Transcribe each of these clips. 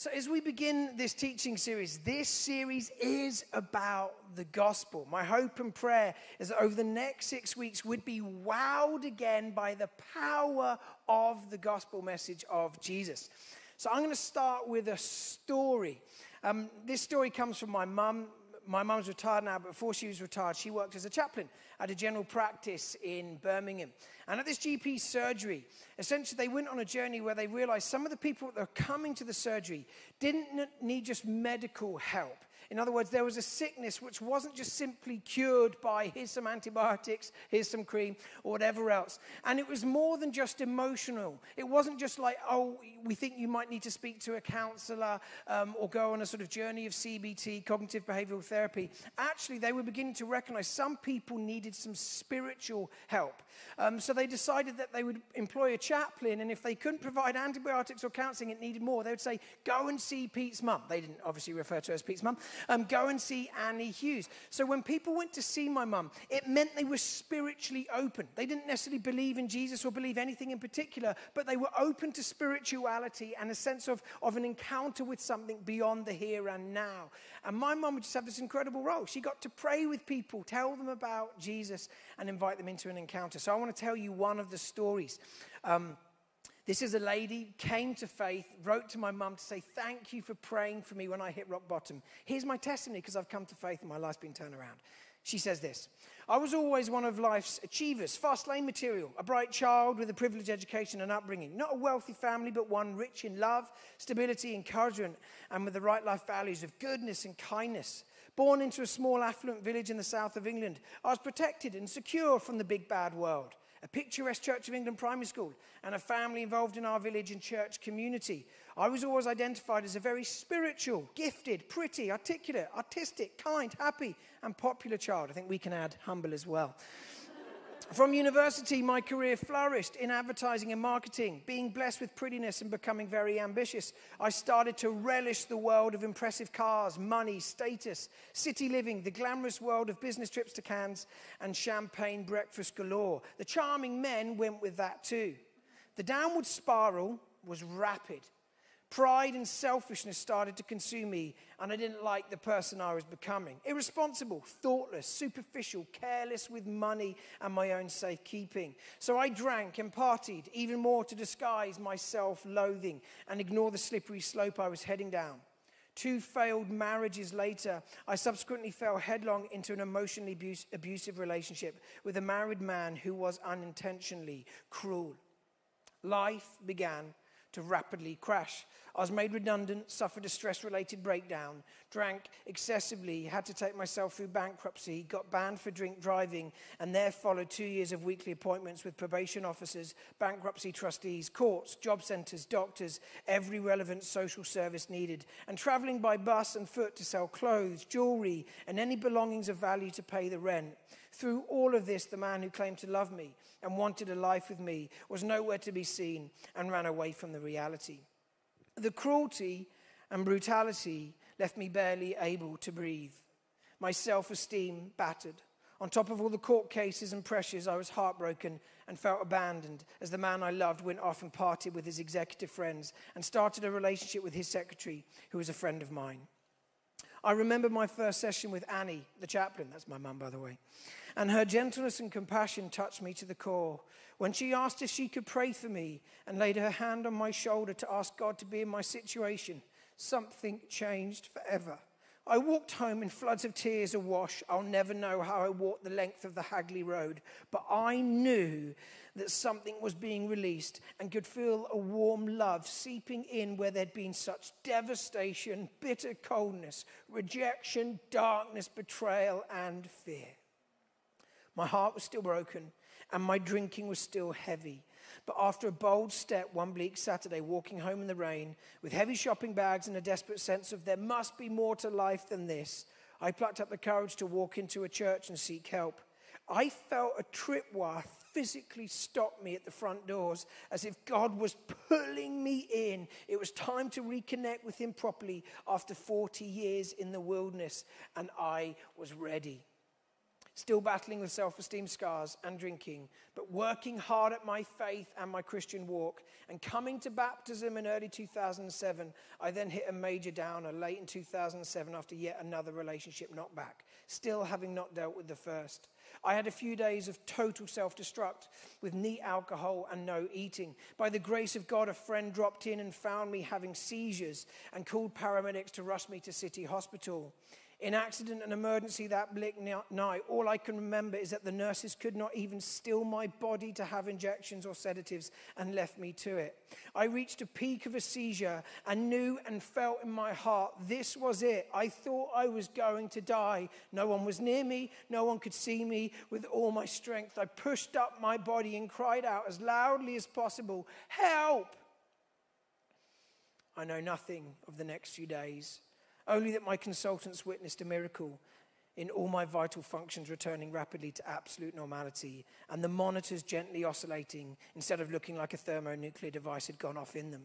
So, as we begin this teaching series, this series is about the gospel. My hope and prayer is that over the next six weeks, we'd be wowed again by the power of the gospel message of Jesus. So, I'm going to start with a story. Um, this story comes from my mum. My mum's retired now, but before she was retired, she worked as a chaplain at a general practice in Birmingham. And at this GP surgery, essentially they went on a journey where they realized some of the people that are coming to the surgery didn't need just medical help. In other words, there was a sickness which wasn't just simply cured by here's some antibiotics, here's some cream, or whatever else. And it was more than just emotional. It wasn't just like, oh, we think you might need to speak to a counselor um, or go on a sort of journey of CBT, cognitive behavioral therapy. Actually, they were beginning to recognize some people needed some spiritual help. Um, so they decided that they would employ a chaplain, and if they couldn't provide antibiotics or counseling, it needed more, they would say, go and see Pete's mum. They didn't obviously refer to her as Pete's mum um, go and see Annie Hughes. So when people went to see my mum, it meant they were spiritually open. They didn't necessarily believe in Jesus or believe anything in particular, but they were open to spirituality and a sense of, of an encounter with something beyond the here and now. And my mum would just have this incredible role. She got to pray with people, tell them about Jesus, and invite them into an encounter. So I want to tell you one of the stories. Um, this is a lady, came to faith, wrote to my mum to say, Thank you for praying for me when I hit rock bottom. Here's my testimony because I've come to faith and my life's been turned around. She says this I was always one of life's achievers, fast lane material, a bright child with a privileged education and upbringing. Not a wealthy family, but one rich in love, stability, encouragement, and with the right life values of goodness and kindness. Born into a small affluent village in the south of England, I was protected and secure from the big bad world a picturesque Church of England primary school, and a family involved in our village and church community. I was always identified as a very spiritual, gifted, pretty, articulate, artistic, kind, happy, and popular child. I think we can add humble as well. From university, my career flourished in advertising and marketing. Being blessed with prettiness and becoming very ambitious, I started to relish the world of impressive cars, money, status, city living, the glamorous world of business trips to Cannes, and champagne breakfast galore. The charming men went with that too. The downward spiral was rapid. Pride and selfishness started to consume me, and I didn't like the person I was becoming. Irresponsible, thoughtless, superficial, careless with money and my own safekeeping. So I drank and partied even more to disguise my self loathing and ignore the slippery slope I was heading down. Two failed marriages later, I subsequently fell headlong into an emotionally abuse, abusive relationship with a married man who was unintentionally cruel. Life began to rapidly crash. I was made redundant, suffered a stress related breakdown, drank excessively, had to take myself through bankruptcy, got banned for drink driving, and there followed two years of weekly appointments with probation officers, bankruptcy trustees, courts, job centres, doctors, every relevant social service needed, and travelling by bus and foot to sell clothes, jewellery, and any belongings of value to pay the rent. Through all of this, the man who claimed to love me and wanted a life with me was nowhere to be seen and ran away from the reality. The cruelty and brutality left me barely able to breathe. My self esteem battered. On top of all the court cases and pressures, I was heartbroken and felt abandoned as the man I loved went off and partied with his executive friends and started a relationship with his secretary, who was a friend of mine. I remember my first session with Annie, the chaplain, that's my mum, by the way, and her gentleness and compassion touched me to the core. When she asked if she could pray for me and laid her hand on my shoulder to ask God to be in my situation, something changed forever. I walked home in floods of tears awash. I'll never know how I walked the length of the Hagley Road, but I knew that something was being released and could feel a warm love seeping in where there'd been such devastation, bitter coldness, rejection, darkness, betrayal, and fear. My heart was still broken, and my drinking was still heavy. But after a bold step one bleak Saturday, walking home in the rain, with heavy shopping bags and a desperate sense of there must be more to life than this, I plucked up the courage to walk into a church and seek help. I felt a tripwire physically stop me at the front doors as if God was pulling me in. It was time to reconnect with Him properly after 40 years in the wilderness, and I was ready. Still battling with self esteem scars and drinking, but working hard at my faith and my Christian walk. And coming to baptism in early 2007, I then hit a major downer late in 2007 after yet another relationship knockback, still having not dealt with the first. I had a few days of total self destruct with neat alcohol and no eating. By the grace of God, a friend dropped in and found me having seizures and called paramedics to rush me to City Hospital. In accident and emergency that bleak night, all I can remember is that the nurses could not even still my body to have injections or sedatives and left me to it. I reached a peak of a seizure and knew and felt in my heart this was it. I thought I was going to die. No one was near me, no one could see me. With all my strength, I pushed up my body and cried out as loudly as possible, Help! I know nothing of the next few days only that my consultants witnessed a miracle in all my vital functions returning rapidly to absolute normality, and the monitors gently oscillating instead of looking like a thermonuclear device had gone off in them.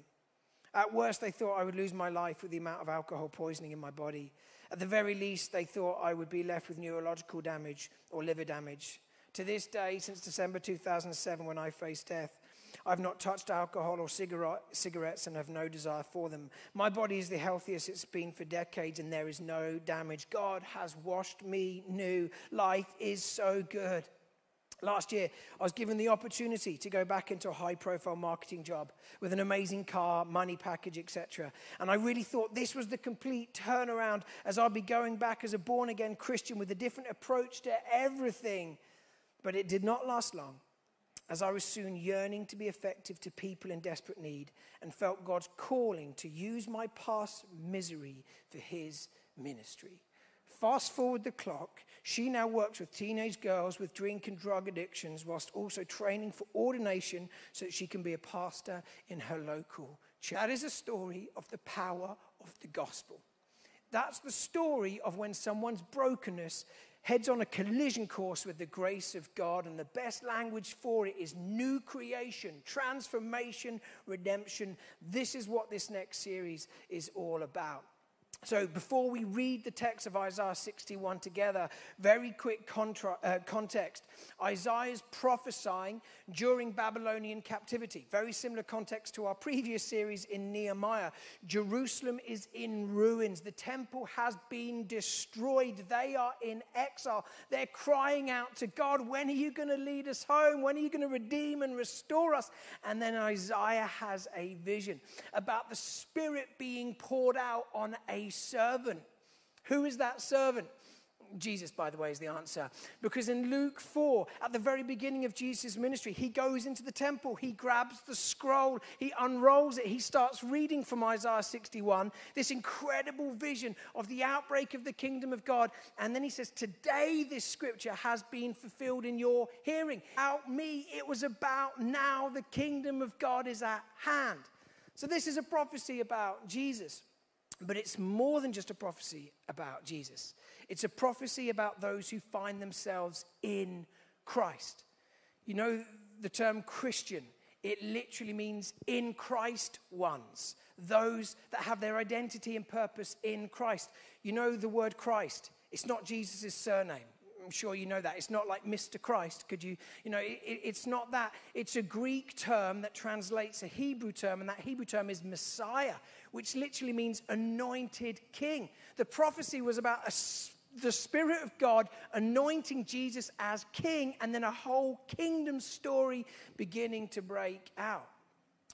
At worst, they thought I would lose my life with the amount of alcohol poisoning in my body. At the very least, they thought I would be left with neurological damage or liver damage. To this day, since December 2007, when I faced death, I've not touched alcohol or cigarettes and have no desire for them. My body is the healthiest it's been for decades and there is no damage. God has washed me new. Life is so good. Last year, I was given the opportunity to go back into a high profile marketing job with an amazing car, money package, etc. And I really thought this was the complete turnaround as I'd be going back as a born again Christian with a different approach to everything. But it did not last long as I was soon yearning to be effective to people in desperate need and felt God's calling to use my past misery for his ministry. Fast forward the clock, she now works with teenage girls with drink and drug addictions whilst also training for ordination so that she can be a pastor in her local church. That is a story of the power of the gospel. That's the story of when someone's brokenness heads on a collision course with the grace of God, and the best language for it is new creation, transformation, redemption. This is what this next series is all about. So, before we read the text of Isaiah 61 together, very quick contra- uh, context. Isaiah is prophesying during Babylonian captivity. Very similar context to our previous series in Nehemiah. Jerusalem is in ruins, the temple has been destroyed. They are in exile. They're crying out to God, When are you going to lead us home? When are you going to redeem and restore us? And then Isaiah has a vision about the Spirit being poured out on a servant. Who is that servant? Jesus, by the way, is the answer. Because in Luke 4, at the very beginning of Jesus' ministry, he goes into the temple, he grabs the scroll, he unrolls it, he starts reading from Isaiah 61, this incredible vision of the outbreak of the kingdom of God. And then he says, Today this scripture has been fulfilled in your hearing. Out me, it was about now the kingdom of God is at hand. So this is a prophecy about Jesus. But it's more than just a prophecy about Jesus, it's a prophecy about those who find themselves in Christ. You know the term Christian, it literally means in Christ ones, those that have their identity and purpose in Christ. You know the word Christ, it's not Jesus' surname. I'm sure you know that. It's not like Mr. Christ. Could you, you know, it, it's not that. It's a Greek term that translates a Hebrew term, and that Hebrew term is Messiah, which literally means anointed king. The prophecy was about a, the Spirit of God anointing Jesus as king, and then a whole kingdom story beginning to break out.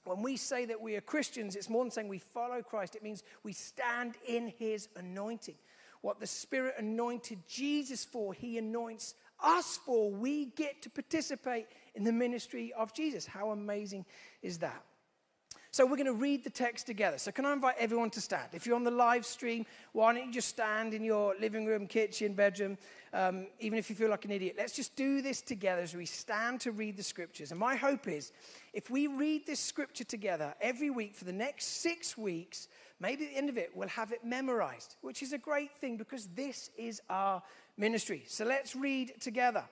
When we say that we are Christians, it's more than saying we follow Christ, it means we stand in his anointing. What the Spirit anointed Jesus for, He anoints us for. We get to participate in the ministry of Jesus. How amazing is that? So we're going to read the text together. So can I invite everyone to stand? If you're on the live stream, why don't you just stand in your living room, kitchen, bedroom, um, even if you feel like an idiot. Let's just do this together as we stand to read the scriptures. And my hope is if we read this scripture together every week for the next six weeks, maybe at the end of it, we'll have it memorized, which is a great thing because this is our ministry. So let's read together.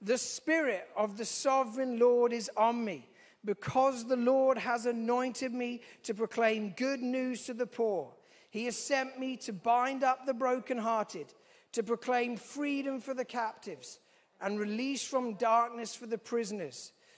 The Spirit of the sovereign Lord is on me because the Lord has anointed me to proclaim good news to the poor. He has sent me to bind up the brokenhearted to proclaim freedom for the captives and release from darkness for the prisoners,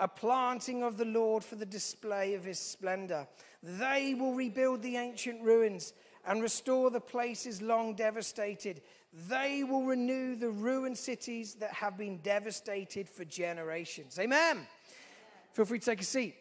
a planting of the Lord for the display of his splendor. They will rebuild the ancient ruins and restore the places long devastated. They will renew the ruined cities that have been devastated for generations. Amen. Feel free to take a seat.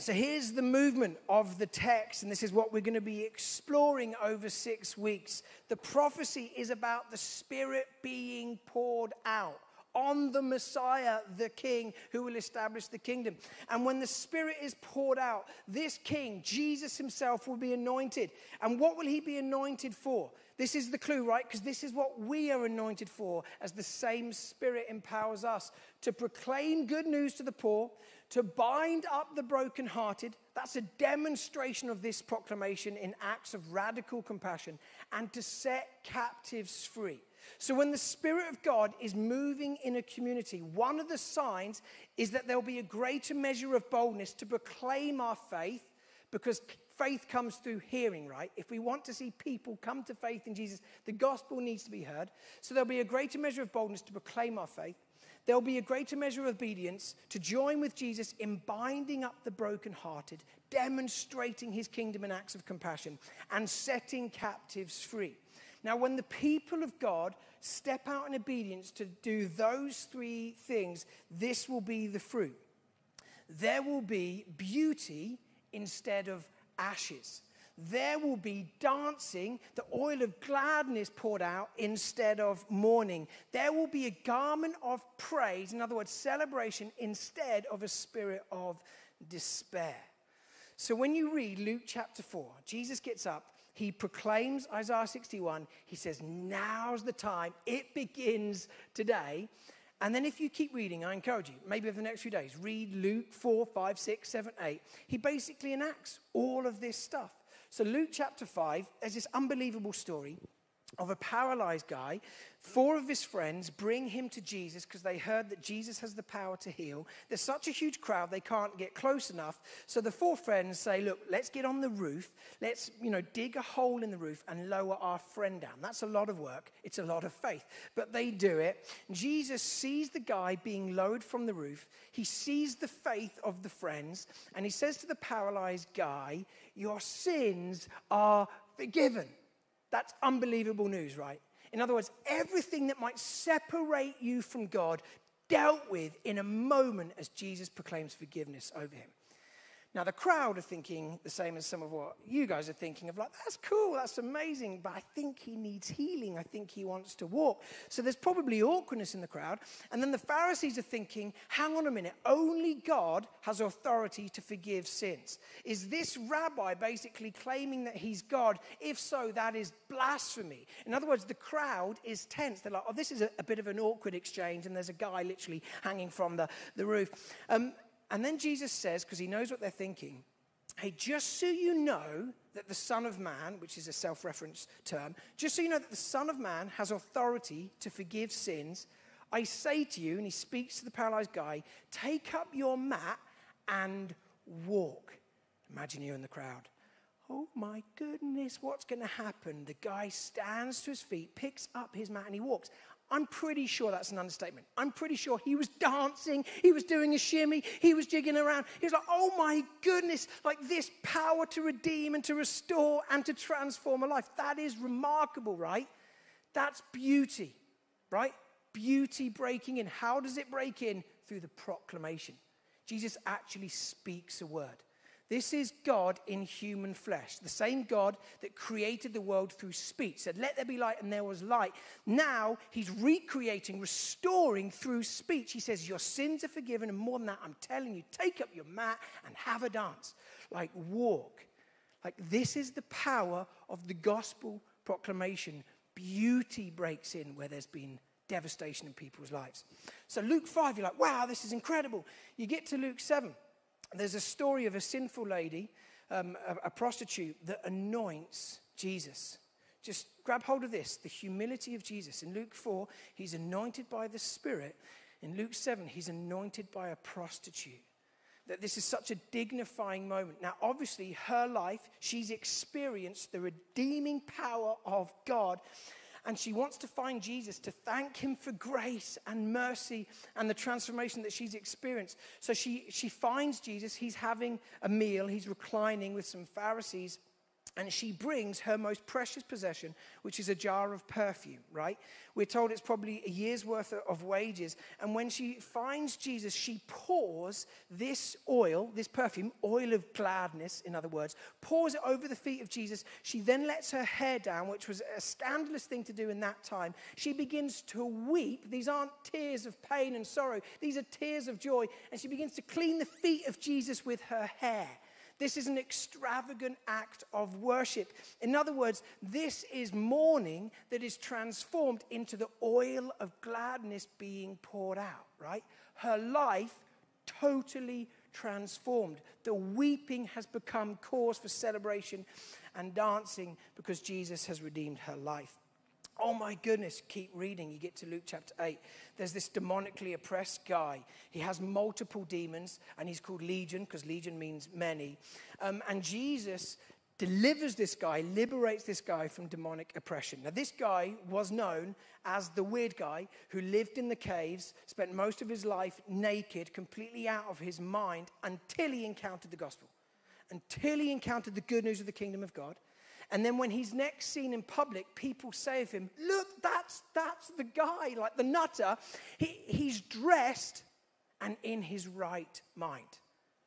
So here's the movement of the text, and this is what we're going to be exploring over six weeks. The prophecy is about the Spirit being poured out on the Messiah, the King who will establish the kingdom. And when the Spirit is poured out, this King, Jesus himself, will be anointed. And what will he be anointed for? This is the clue, right? Because this is what we are anointed for as the same Spirit empowers us to proclaim good news to the poor, to bind up the brokenhearted. That's a demonstration of this proclamation in acts of radical compassion, and to set captives free. So, when the Spirit of God is moving in a community, one of the signs is that there'll be a greater measure of boldness to proclaim our faith because faith comes through hearing, right? If we want to see people come to faith in Jesus, the gospel needs to be heard. So, there'll be a greater measure of boldness to proclaim our faith. There'll be a greater measure of obedience to join with Jesus in binding up the brokenhearted, demonstrating his kingdom in acts of compassion, and setting captives free. Now, when the people of God step out in obedience to do those three things, this will be the fruit. There will be beauty instead of ashes. There will be dancing, the oil of gladness poured out instead of mourning. There will be a garment of praise, in other words, celebration, instead of a spirit of despair. So when you read Luke chapter 4, Jesus gets up he proclaims Isaiah 61. He says, Now's the time. It begins today. And then if you keep reading, I encourage you, maybe over the next few days, read Luke 4, 5, 6, 7, 8. He basically enacts all of this stuff. So, Luke chapter 5, there's this unbelievable story of a paralyzed guy. Four of his friends bring him to Jesus because they heard that Jesus has the power to heal. There's such a huge crowd, they can't get close enough. So the four friends say, Look, let's get on the roof. Let's, you know, dig a hole in the roof and lower our friend down. That's a lot of work. It's a lot of faith. But they do it. Jesus sees the guy being lowered from the roof. He sees the faith of the friends. And he says to the paralyzed guy, Your sins are forgiven. That's unbelievable news, right? In other words, everything that might separate you from God dealt with in a moment as Jesus proclaims forgiveness over him. Now, the crowd are thinking the same as some of what you guys are thinking of, like, that's cool, that's amazing, but I think he needs healing. I think he wants to walk. So there's probably awkwardness in the crowd. And then the Pharisees are thinking, hang on a minute, only God has authority to forgive sins. Is this rabbi basically claiming that he's God? If so, that is blasphemy. In other words, the crowd is tense. They're like, oh, this is a, a bit of an awkward exchange, and there's a guy literally hanging from the, the roof. Um, and then Jesus says, because he knows what they're thinking, hey, just so you know that the Son of Man, which is a self reference term, just so you know that the Son of Man has authority to forgive sins, I say to you, and he speaks to the paralyzed guy, take up your mat and walk. Imagine you in the crowd. Oh my goodness, what's going to happen? The guy stands to his feet, picks up his mat, and he walks. I'm pretty sure that's an understatement. I'm pretty sure he was dancing, he was doing a shimmy, he was jigging around. He was like, oh my goodness, like this power to redeem and to restore and to transform a life. That is remarkable, right? That's beauty, right? Beauty breaking in. How does it break in? Through the proclamation. Jesus actually speaks a word. This is God in human flesh, the same God that created the world through speech, said, Let there be light, and there was light. Now he's recreating, restoring through speech. He says, Your sins are forgiven, and more than that, I'm telling you, take up your mat and have a dance. Like walk. Like this is the power of the gospel proclamation. Beauty breaks in where there's been devastation in people's lives. So, Luke 5, you're like, wow, this is incredible. You get to Luke 7, there's a story of a sinful lady, um, a, a prostitute, that anoints Jesus. Just grab hold of this the humility of Jesus. In Luke 4, he's anointed by the Spirit. In Luke 7, he's anointed by a prostitute that this is such a dignifying moment. Now, obviously, her life, she's experienced the redeeming power of God. And she wants to find Jesus to thank him for grace and mercy and the transformation that she's experienced. So she, she finds Jesus. He's having a meal, he's reclining with some Pharisees and she brings her most precious possession, which is a jar of perfume, right? We're told it's probably a year's worth of wages. And when she finds Jesus, she pours this oil, this perfume, oil of gladness, in other words, pours it over the feet of Jesus. She then lets her hair down, which was a scandalous thing to do in that time. She begins to weep. These aren't tears of pain and sorrow, these are tears of joy. And she begins to clean the feet of Jesus with her hair. This is an extravagant act of worship. In other words, this is mourning that is transformed into the oil of gladness being poured out, right? Her life totally transformed. The weeping has become cause for celebration and dancing because Jesus has redeemed her life. Oh my goodness, keep reading. You get to Luke chapter 8. There's this demonically oppressed guy. He has multiple demons, and he's called Legion because Legion means many. Um, and Jesus delivers this guy, liberates this guy from demonic oppression. Now, this guy was known as the weird guy who lived in the caves, spent most of his life naked, completely out of his mind, until he encountered the gospel, until he encountered the good news of the kingdom of God. And then when he's next seen in public, people say of him, Look, that's, that's the guy, like the nutter. He, he's dressed and in his right mind.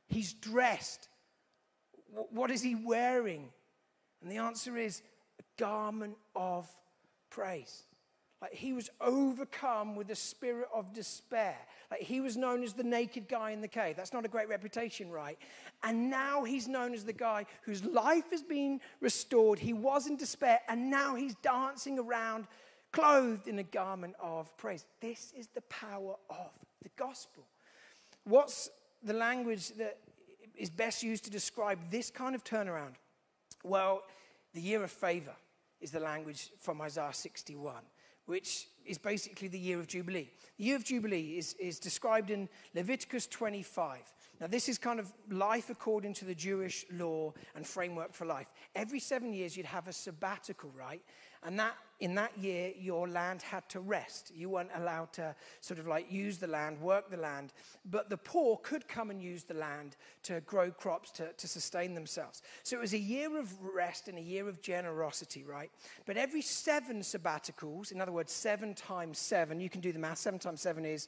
He's dressed. What is he wearing? And the answer is a garment of praise. Like he was overcome with a spirit of despair. Like he was known as the naked guy in the cave. That's not a great reputation, right? And now he's known as the guy whose life has been restored. He was in despair, and now he's dancing around clothed in a garment of praise. This is the power of the gospel. What's the language that is best used to describe this kind of turnaround? Well, the year of favor is the language from Isaiah 61 which is basically the year of Jubilee. The year of Jubilee is, is described in Leviticus 25. Now, this is kind of life according to the Jewish law and framework for life. Every seven years, you'd have a sabbatical, right? And that, in that year, your land had to rest. You weren't allowed to sort of like use the land, work the land. But the poor could come and use the land to grow crops to, to sustain themselves. So it was a year of rest and a year of generosity, right? But every seven sabbaticals, in other words, seven times seven, you can do the math, seven times seven is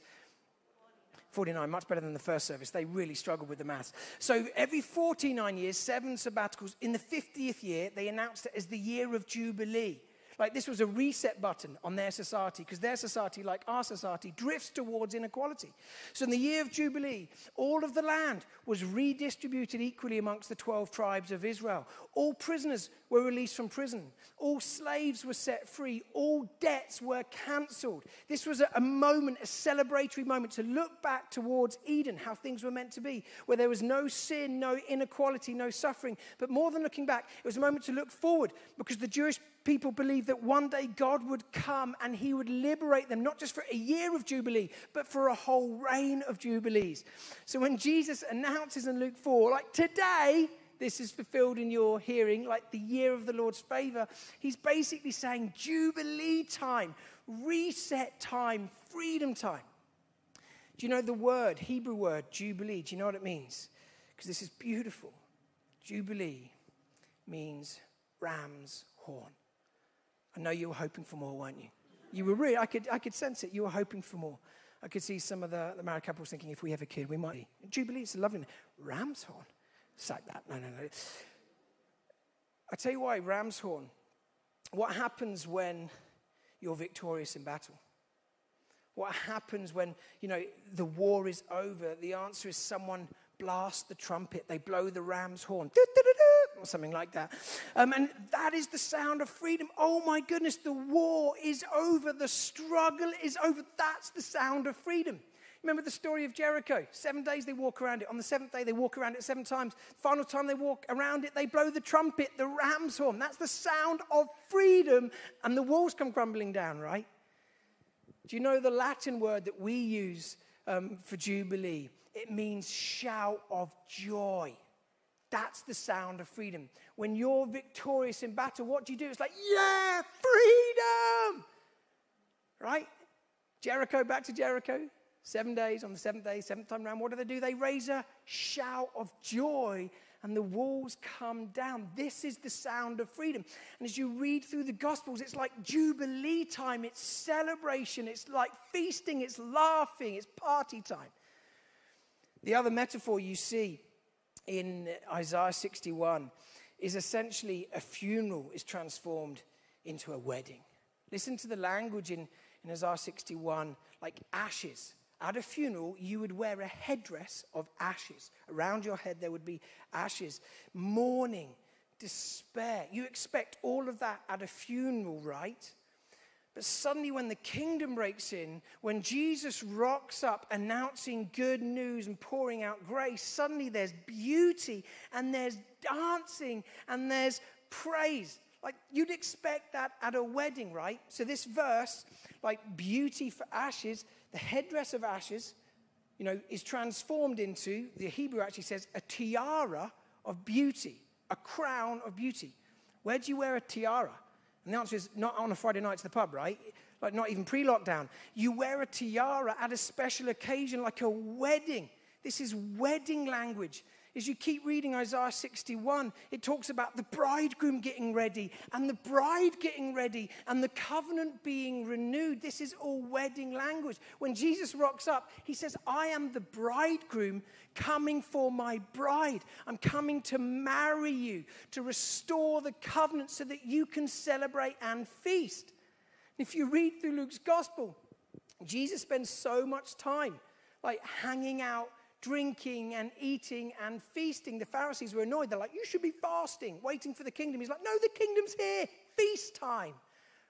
49, much better than the first service. They really struggled with the maths. So every 49 years, seven sabbaticals. In the 50th year, they announced it as the year of Jubilee. Like this was a reset button on their society because their society, like our society, drifts towards inequality. So in the year of Jubilee, all of the land was redistributed equally amongst the 12 tribes of Israel. All prisoners were released from prison. All slaves were set free. All debts were cancelled. This was a, moment, a celebratory moment to look back towards Eden, how things were meant to be, where there was no sin, no inequality, no suffering. But more than looking back, it was a moment to look forward because the Jewish people believed that one day God would come and he would liberate them, not just for a year of Jubilee, but for a whole reign of Jubilees. So when Jesus announces in Luke 4, like today, this is fulfilled in your hearing, like the year of the Lord's favor, he's basically saying Jubilee time, reset time, freedom time. Do you know the word, Hebrew word, Jubilee? Do you know what it means? Because this is beautiful. Jubilee means ram's horn. I know you were hoping for more, weren't you? You were really, I could, I could sense it. You were hoping for more. I could see some of the, the married couples thinking, if we have a kid, we might. be. Jubilee, it's a lovely name. Ram's horn. It's like that. No, no, no. I tell you why, ram's horn. What happens when you're victorious in battle? What happens when, you know, the war is over? The answer is someone blasts the trumpet. They blow the ram's horn. or something like that. Um, and that is the sound of freedom. Oh my goodness, the war is over, the struggle is over. That's the sound of freedom. Remember the story of Jericho? Seven days they walk around it. On the seventh day, they walk around it seven times. Final time they walk around it, they blow the trumpet, the ram's horn. That's the sound of freedom, and the walls come crumbling down, right? Do you know the Latin word that we use um, for Jubilee? It means shout of joy. That's the sound of freedom. When you're victorious in battle, what do you do? It's like, yeah, freedom! Right? Jericho, back to Jericho. Seven days, on the seventh day, seventh time round, what do they do? They raise a shout of joy and the walls come down. This is the sound of freedom. And as you read through the Gospels, it's like Jubilee time, it's celebration, it's like feasting, it's laughing, it's party time. The other metaphor you see in Isaiah 61 is essentially a funeral is transformed into a wedding. Listen to the language in, in Isaiah 61 like ashes at a funeral, you would wear a headdress of ashes. Around your head, there would be ashes. Mourning, despair. You expect all of that at a funeral, right? But suddenly, when the kingdom breaks in, when Jesus rocks up announcing good news and pouring out grace, suddenly there's beauty and there's dancing and there's praise. Like you'd expect that at a wedding, right? So, this verse, like beauty for ashes, the headdress of ashes, you know, is transformed into, the Hebrew actually says, a tiara of beauty, a crown of beauty. Where do you wear a tiara? And the answer is not on a Friday night to the pub, right? Like not even pre lockdown. You wear a tiara at a special occasion, like a wedding. This is wedding language as you keep reading Isaiah 61, it talks about the bridegroom getting ready and the bride getting ready and the covenant being renewed. This is all wedding language. When Jesus rocks up, he says, I am the bridegroom coming for my bride. I'm coming to marry you, to restore the covenant so that you can celebrate and feast. If you read through Luke's gospel, Jesus spends so much time like hanging out drinking and eating and feasting. The Pharisees were annoyed. They're like, You should be fasting, waiting for the kingdom. He's like, No, the kingdom's here. Feast time.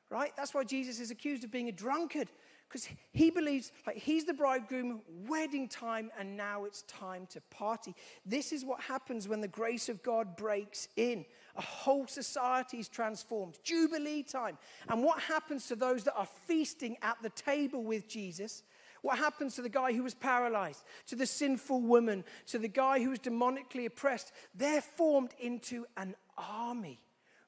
Right? That's why Jesus is accused of being a drunkard because he believes like he's the bridegroom, wedding time, and now it's time to party. This is what happens when the grace of God breaks in. A whole society is transformed. Jubilee time. And what happens to those that are feasting at the table with Jesus? What happens to the guy who was paralyzed, to the sinful woman, to the guy who was demonically oppressed? They're formed into an army,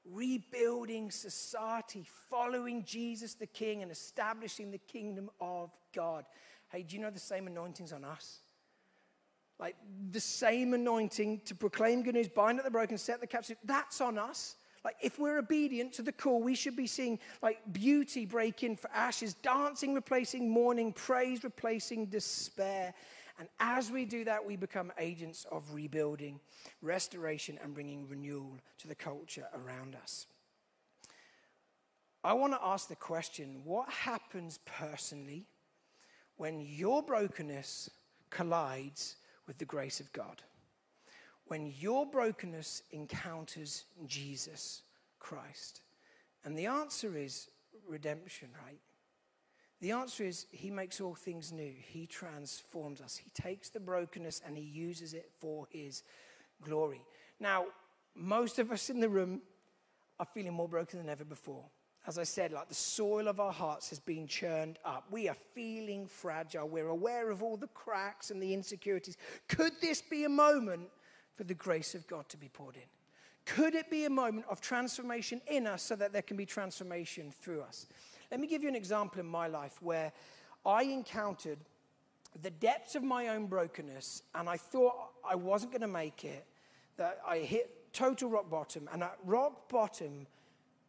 rebuilding society, following Jesus the King, and establishing the kingdom of God. Hey, do you know the same anointing's on us? Like the same anointing to proclaim good news, bind up the broken, set the captive, that's on us. Like, if we're obedient to the call, we should be seeing like beauty break in for ashes, dancing replacing mourning, praise replacing despair. And as we do that, we become agents of rebuilding, restoration, and bringing renewal to the culture around us. I want to ask the question what happens personally when your brokenness collides with the grace of God? When your brokenness encounters Jesus Christ? And the answer is redemption, right? The answer is he makes all things new. He transforms us. He takes the brokenness and he uses it for his glory. Now, most of us in the room are feeling more broken than ever before. As I said, like the soil of our hearts has been churned up. We are feeling fragile. We're aware of all the cracks and the insecurities. Could this be a moment for the grace of God to be poured in? Could it be a moment of transformation in us so that there can be transformation through us? Let me give you an example in my life where I encountered the depths of my own brokenness and I thought I wasn't going to make it, that I hit total rock bottom. And at rock bottom,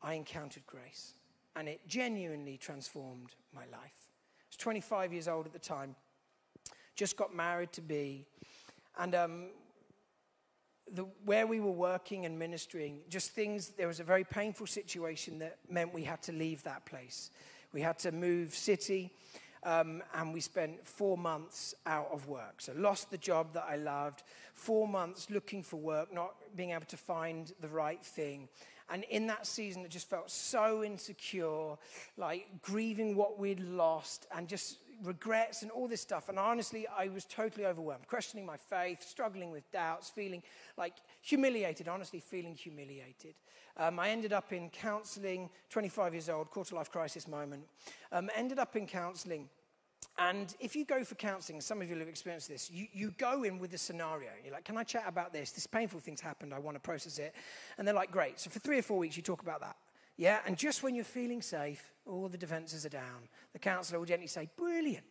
I encountered grace and it genuinely transformed my life. I was 25 years old at the time, just got married to be, and um, the, where we were working and ministering, just things, there was a very painful situation that meant we had to leave that place. We had to move city. Um, and we spent four months out of work. So, lost the job that I loved, four months looking for work, not being able to find the right thing. And in that season, it just felt so insecure, like grieving what we'd lost and just regrets and all this stuff. And honestly, I was totally overwhelmed, questioning my faith, struggling with doubts, feeling like humiliated, honestly, feeling humiliated. Um, I ended up in counseling, 25 years old, quarter life crisis moment. Um, ended up in counseling. And if you go for counseling, some of you have experienced this, you, you go in with a scenario. You're like, can I chat about this? This painful thing's happened. I want to process it. And they're like, great. So for three or four weeks, you talk about that. Yeah, and just when you're feeling safe, all the defenses are down. The counselor will gently say, Brilliant.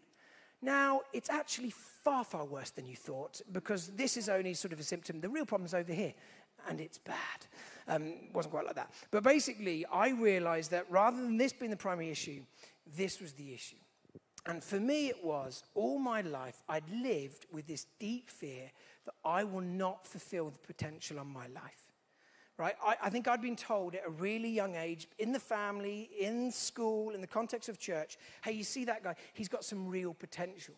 Now, it's actually far, far worse than you thought because this is only sort of a symptom. The real problem's over here, and it's bad. Um, wasn't quite like that. But basically, I realized that rather than this being the primary issue, this was the issue. And for me, it was all my life, I'd lived with this deep fear that I will not fulfill the potential on my life right? I, I, think I'd been told at a really young age, in the family, in school, in the context of church, hey, you see that guy? He's got some real potential.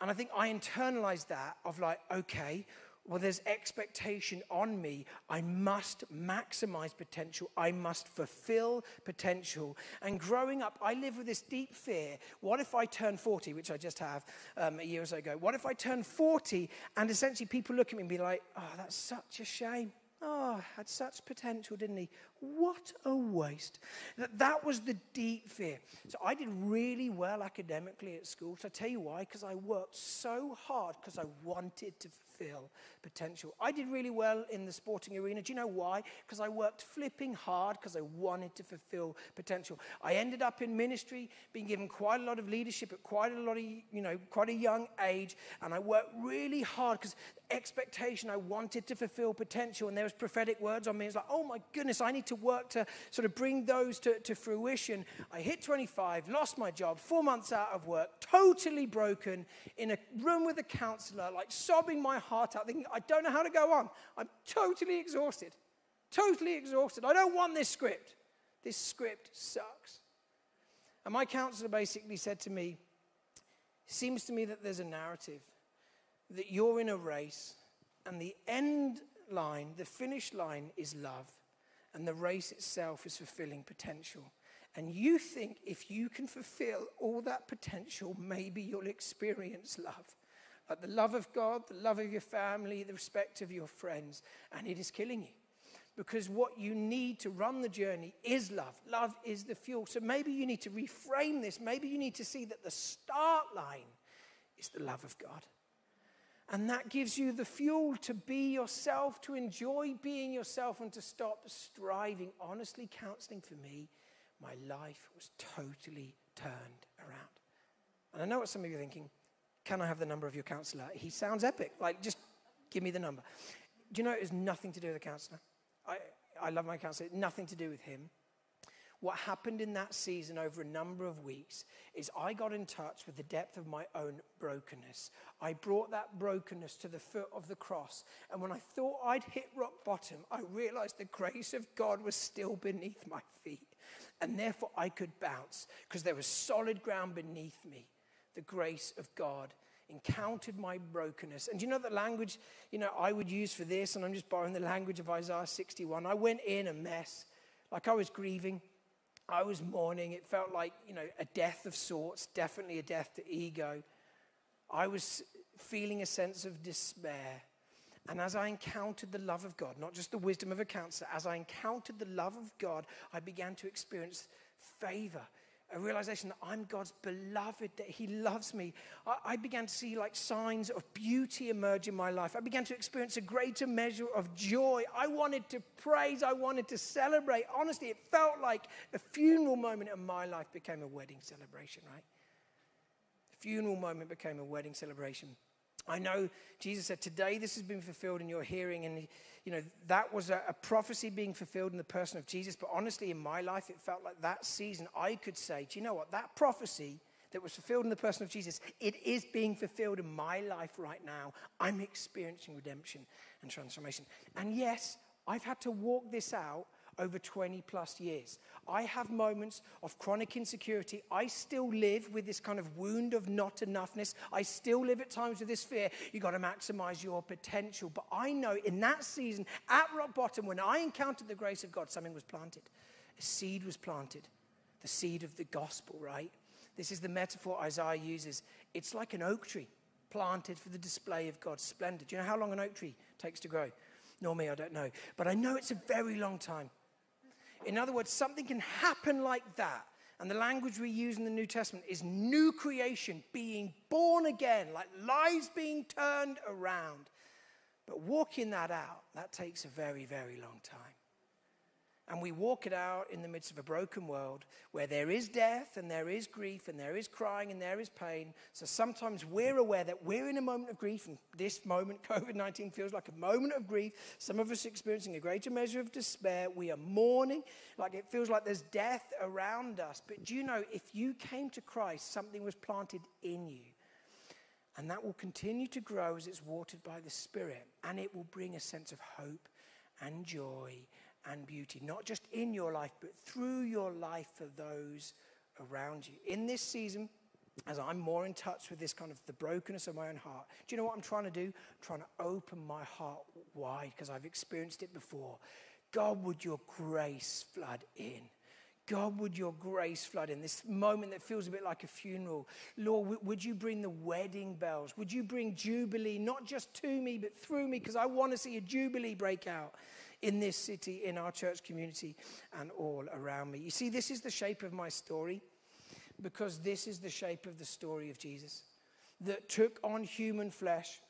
And I think I internalized that of like, okay, well, there's expectation on me. I must maximize potential. I must fulfill potential. And growing up, I live with this deep fear. What if I turn 40, which I just have um, a year or so ago? What if I turn 40 and essentially people look at me and be like, oh, that's such a shame. Oh, had such potential, didn't he? What a waste. That, that was the deep fear. So I did really well academically at school. So I tell you why? Because I worked so hard because I wanted to fulfill potential. I did really well in the sporting arena. Do you know why? Because I worked flipping hard because I wanted to fulfill potential. I ended up in ministry, being given quite a lot of leadership at quite a lot of, you know, quite a young age. And I worked really hard because expectation, I wanted to fulfill potential. And there was prophetic words on me. It's like, oh my goodness, I need to work to sort of bring those to, to fruition. I hit 25, lost my job, four months out of work, totally broken, in a room with a counselor, like sobbing my heart out, thinking, I don't know how to go on. I'm totally exhausted. Totally exhausted. I don't want this script. This script sucks. And my counselor basically said to me, Seems to me that there's a narrative that you're in a race, and the end line, the finish line, is love, and the race itself is fulfilling potential. And you think if you can fulfill all that potential, maybe you'll experience love. Like the love of God, the love of your family, the respect of your friends, and it is killing you. Because what you need to run the journey is love. Love is the fuel. So maybe you need to reframe this. Maybe you need to see that the start line is the love of God. And that gives you the fuel to be yourself, to enjoy being yourself, and to stop striving. Honestly, counseling for me, my life was totally turned around. And I know what some of you are thinking. Can I have the number of your counselor? He sounds epic. Like, just give me the number. Do you know it has nothing to do with the counselor? I, I love my counselor, nothing to do with him. What happened in that season over a number of weeks is I got in touch with the depth of my own brokenness. I brought that brokenness to the foot of the cross. And when I thought I'd hit rock bottom, I realized the grace of God was still beneath my feet. And therefore I could bounce because there was solid ground beneath me. The grace of God encountered my brokenness. And you know the language, you know, I would use for this, and I'm just borrowing the language of Isaiah 61. I went in a mess, like I was grieving. I was mourning. It felt like, you know, a death of sorts, definitely a death to ego. I was feeling a sense of despair. And as I encountered the love of God, not just the wisdom of a counselor, as I encountered the love of God, I began to experience favor a realization that I'm God's beloved, that He loves me. I, I, began to see like signs of beauty emerge in my life. I began to experience a greater measure of joy. I wanted to praise, I wanted to celebrate. Honestly, it felt like a funeral moment in my life became a wedding celebration, right? The funeral moment became a wedding celebration. I know Jesus said, Today this has been fulfilled in your hearing. And, you know, that was a, a, prophecy being fulfilled in the person of Jesus. But honestly, in my life, it felt like that season I could say, Do you know what? That prophecy that was fulfilled in the person of Jesus, it is being fulfilled in my life right now. I'm experiencing redemption and transformation. And yes, I've had to walk this out over 20 plus years. I have moments of chronic insecurity. I still live with this kind of wound of not enoughness. I still live at times with this fear. You've got to maximize your potential. But I know in that season, at rock bottom, when I encountered the grace of God, something was planted. A seed was planted. The seed of the gospel, right? This is the metaphor Isaiah uses. It's like an oak tree planted for the display of God's splendor. Do you know how long an oak tree takes to grow? Normally, I don't know. But I know it's a very long time. In other words, something can happen like that. And the language we use in the New Testament is new creation, being born again, like lives being turned around. But walking that out, that takes a very, very long time. And we walk it out in the midst of a broken world where there is death and there is grief and there is crying and there is pain. So sometimes we're aware that we're in a moment of grief, and this moment, COVID 19, feels like a moment of grief. Some of us experiencing a greater measure of despair. We are mourning, like it feels like there's death around us. But do you know, if you came to Christ, something was planted in you. And that will continue to grow as it's watered by the Spirit. And it will bring a sense of hope and joy and beauty, not just in your life, but through your life for those around you. In this season, as I'm more in touch with this kind of the brokenness of my own heart, do you know what I'm trying to do? I'm trying to open my heart wide because I've experienced it before. God, would your grace flood in? God, would your grace flood in this moment that feels a bit like a funeral? Lord, would you bring the wedding bells? Would you bring jubilee, not just to me, but through me? Because I want to see a jubilee break out in this city, in our church community, and all around me. You see, this is the shape of my story because this is the shape of the story of Jesus that took on human flesh.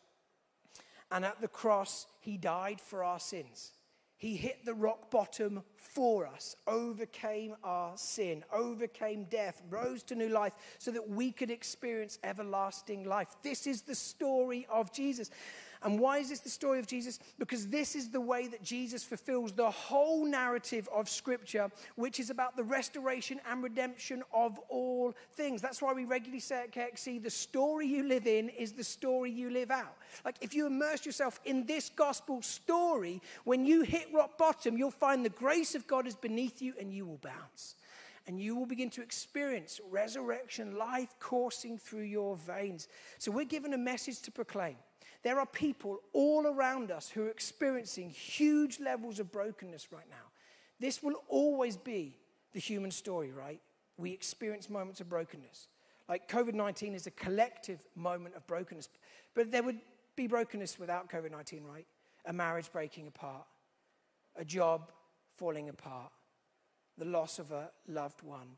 And at the cross, he died for our sins. He hit the rock bottom for us, overcame our sin, overcame death, rose to new life so that we could experience everlasting life. This is the story of Jesus. And why is this the story of Jesus? Because this is the way that Jesus fulfills the whole narrative of Scripture, which is about the restoration and redemption of all things. That's why we regularly say at KXC the story you live in is the story you live out. Like if you immerse yourself in this gospel story, when you hit rock bottom, you'll find the grace of God is beneath you and you will bounce and you will begin to experience resurrection life coursing through your veins. So, we're given a message to proclaim. There are people all around us who are experiencing huge levels of brokenness right now. This will always be the human story, right? We experience moments of brokenness. Like COVID 19 is a collective moment of brokenness. But there would be brokenness without COVID 19, right? A marriage breaking apart, a job falling apart, the loss of a loved one,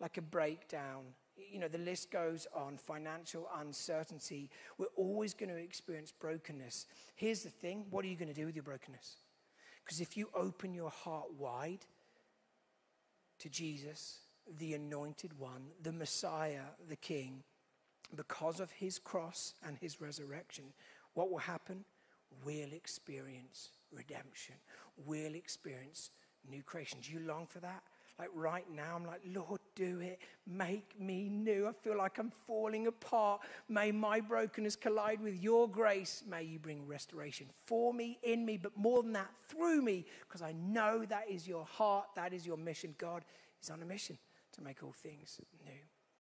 like a breakdown you know, the list goes on financial uncertainty. We're always going to experience brokenness. Here's the thing what are you going to do with your brokenness? Because if you open your heart wide to Jesus, the anointed one, the Messiah, the King, because of his cross and his resurrection, what will happen? We'll experience redemption. We'll experience new creation. Do you long for that? Like right now, I'm like, Lord, do it. Make me new. I feel like I'm falling apart. May my brokenness collide with your grace. May you bring restoration for me, in me, but more than that, through me, because I know that is your heart, that is your mission. God is on a mission to make all things new.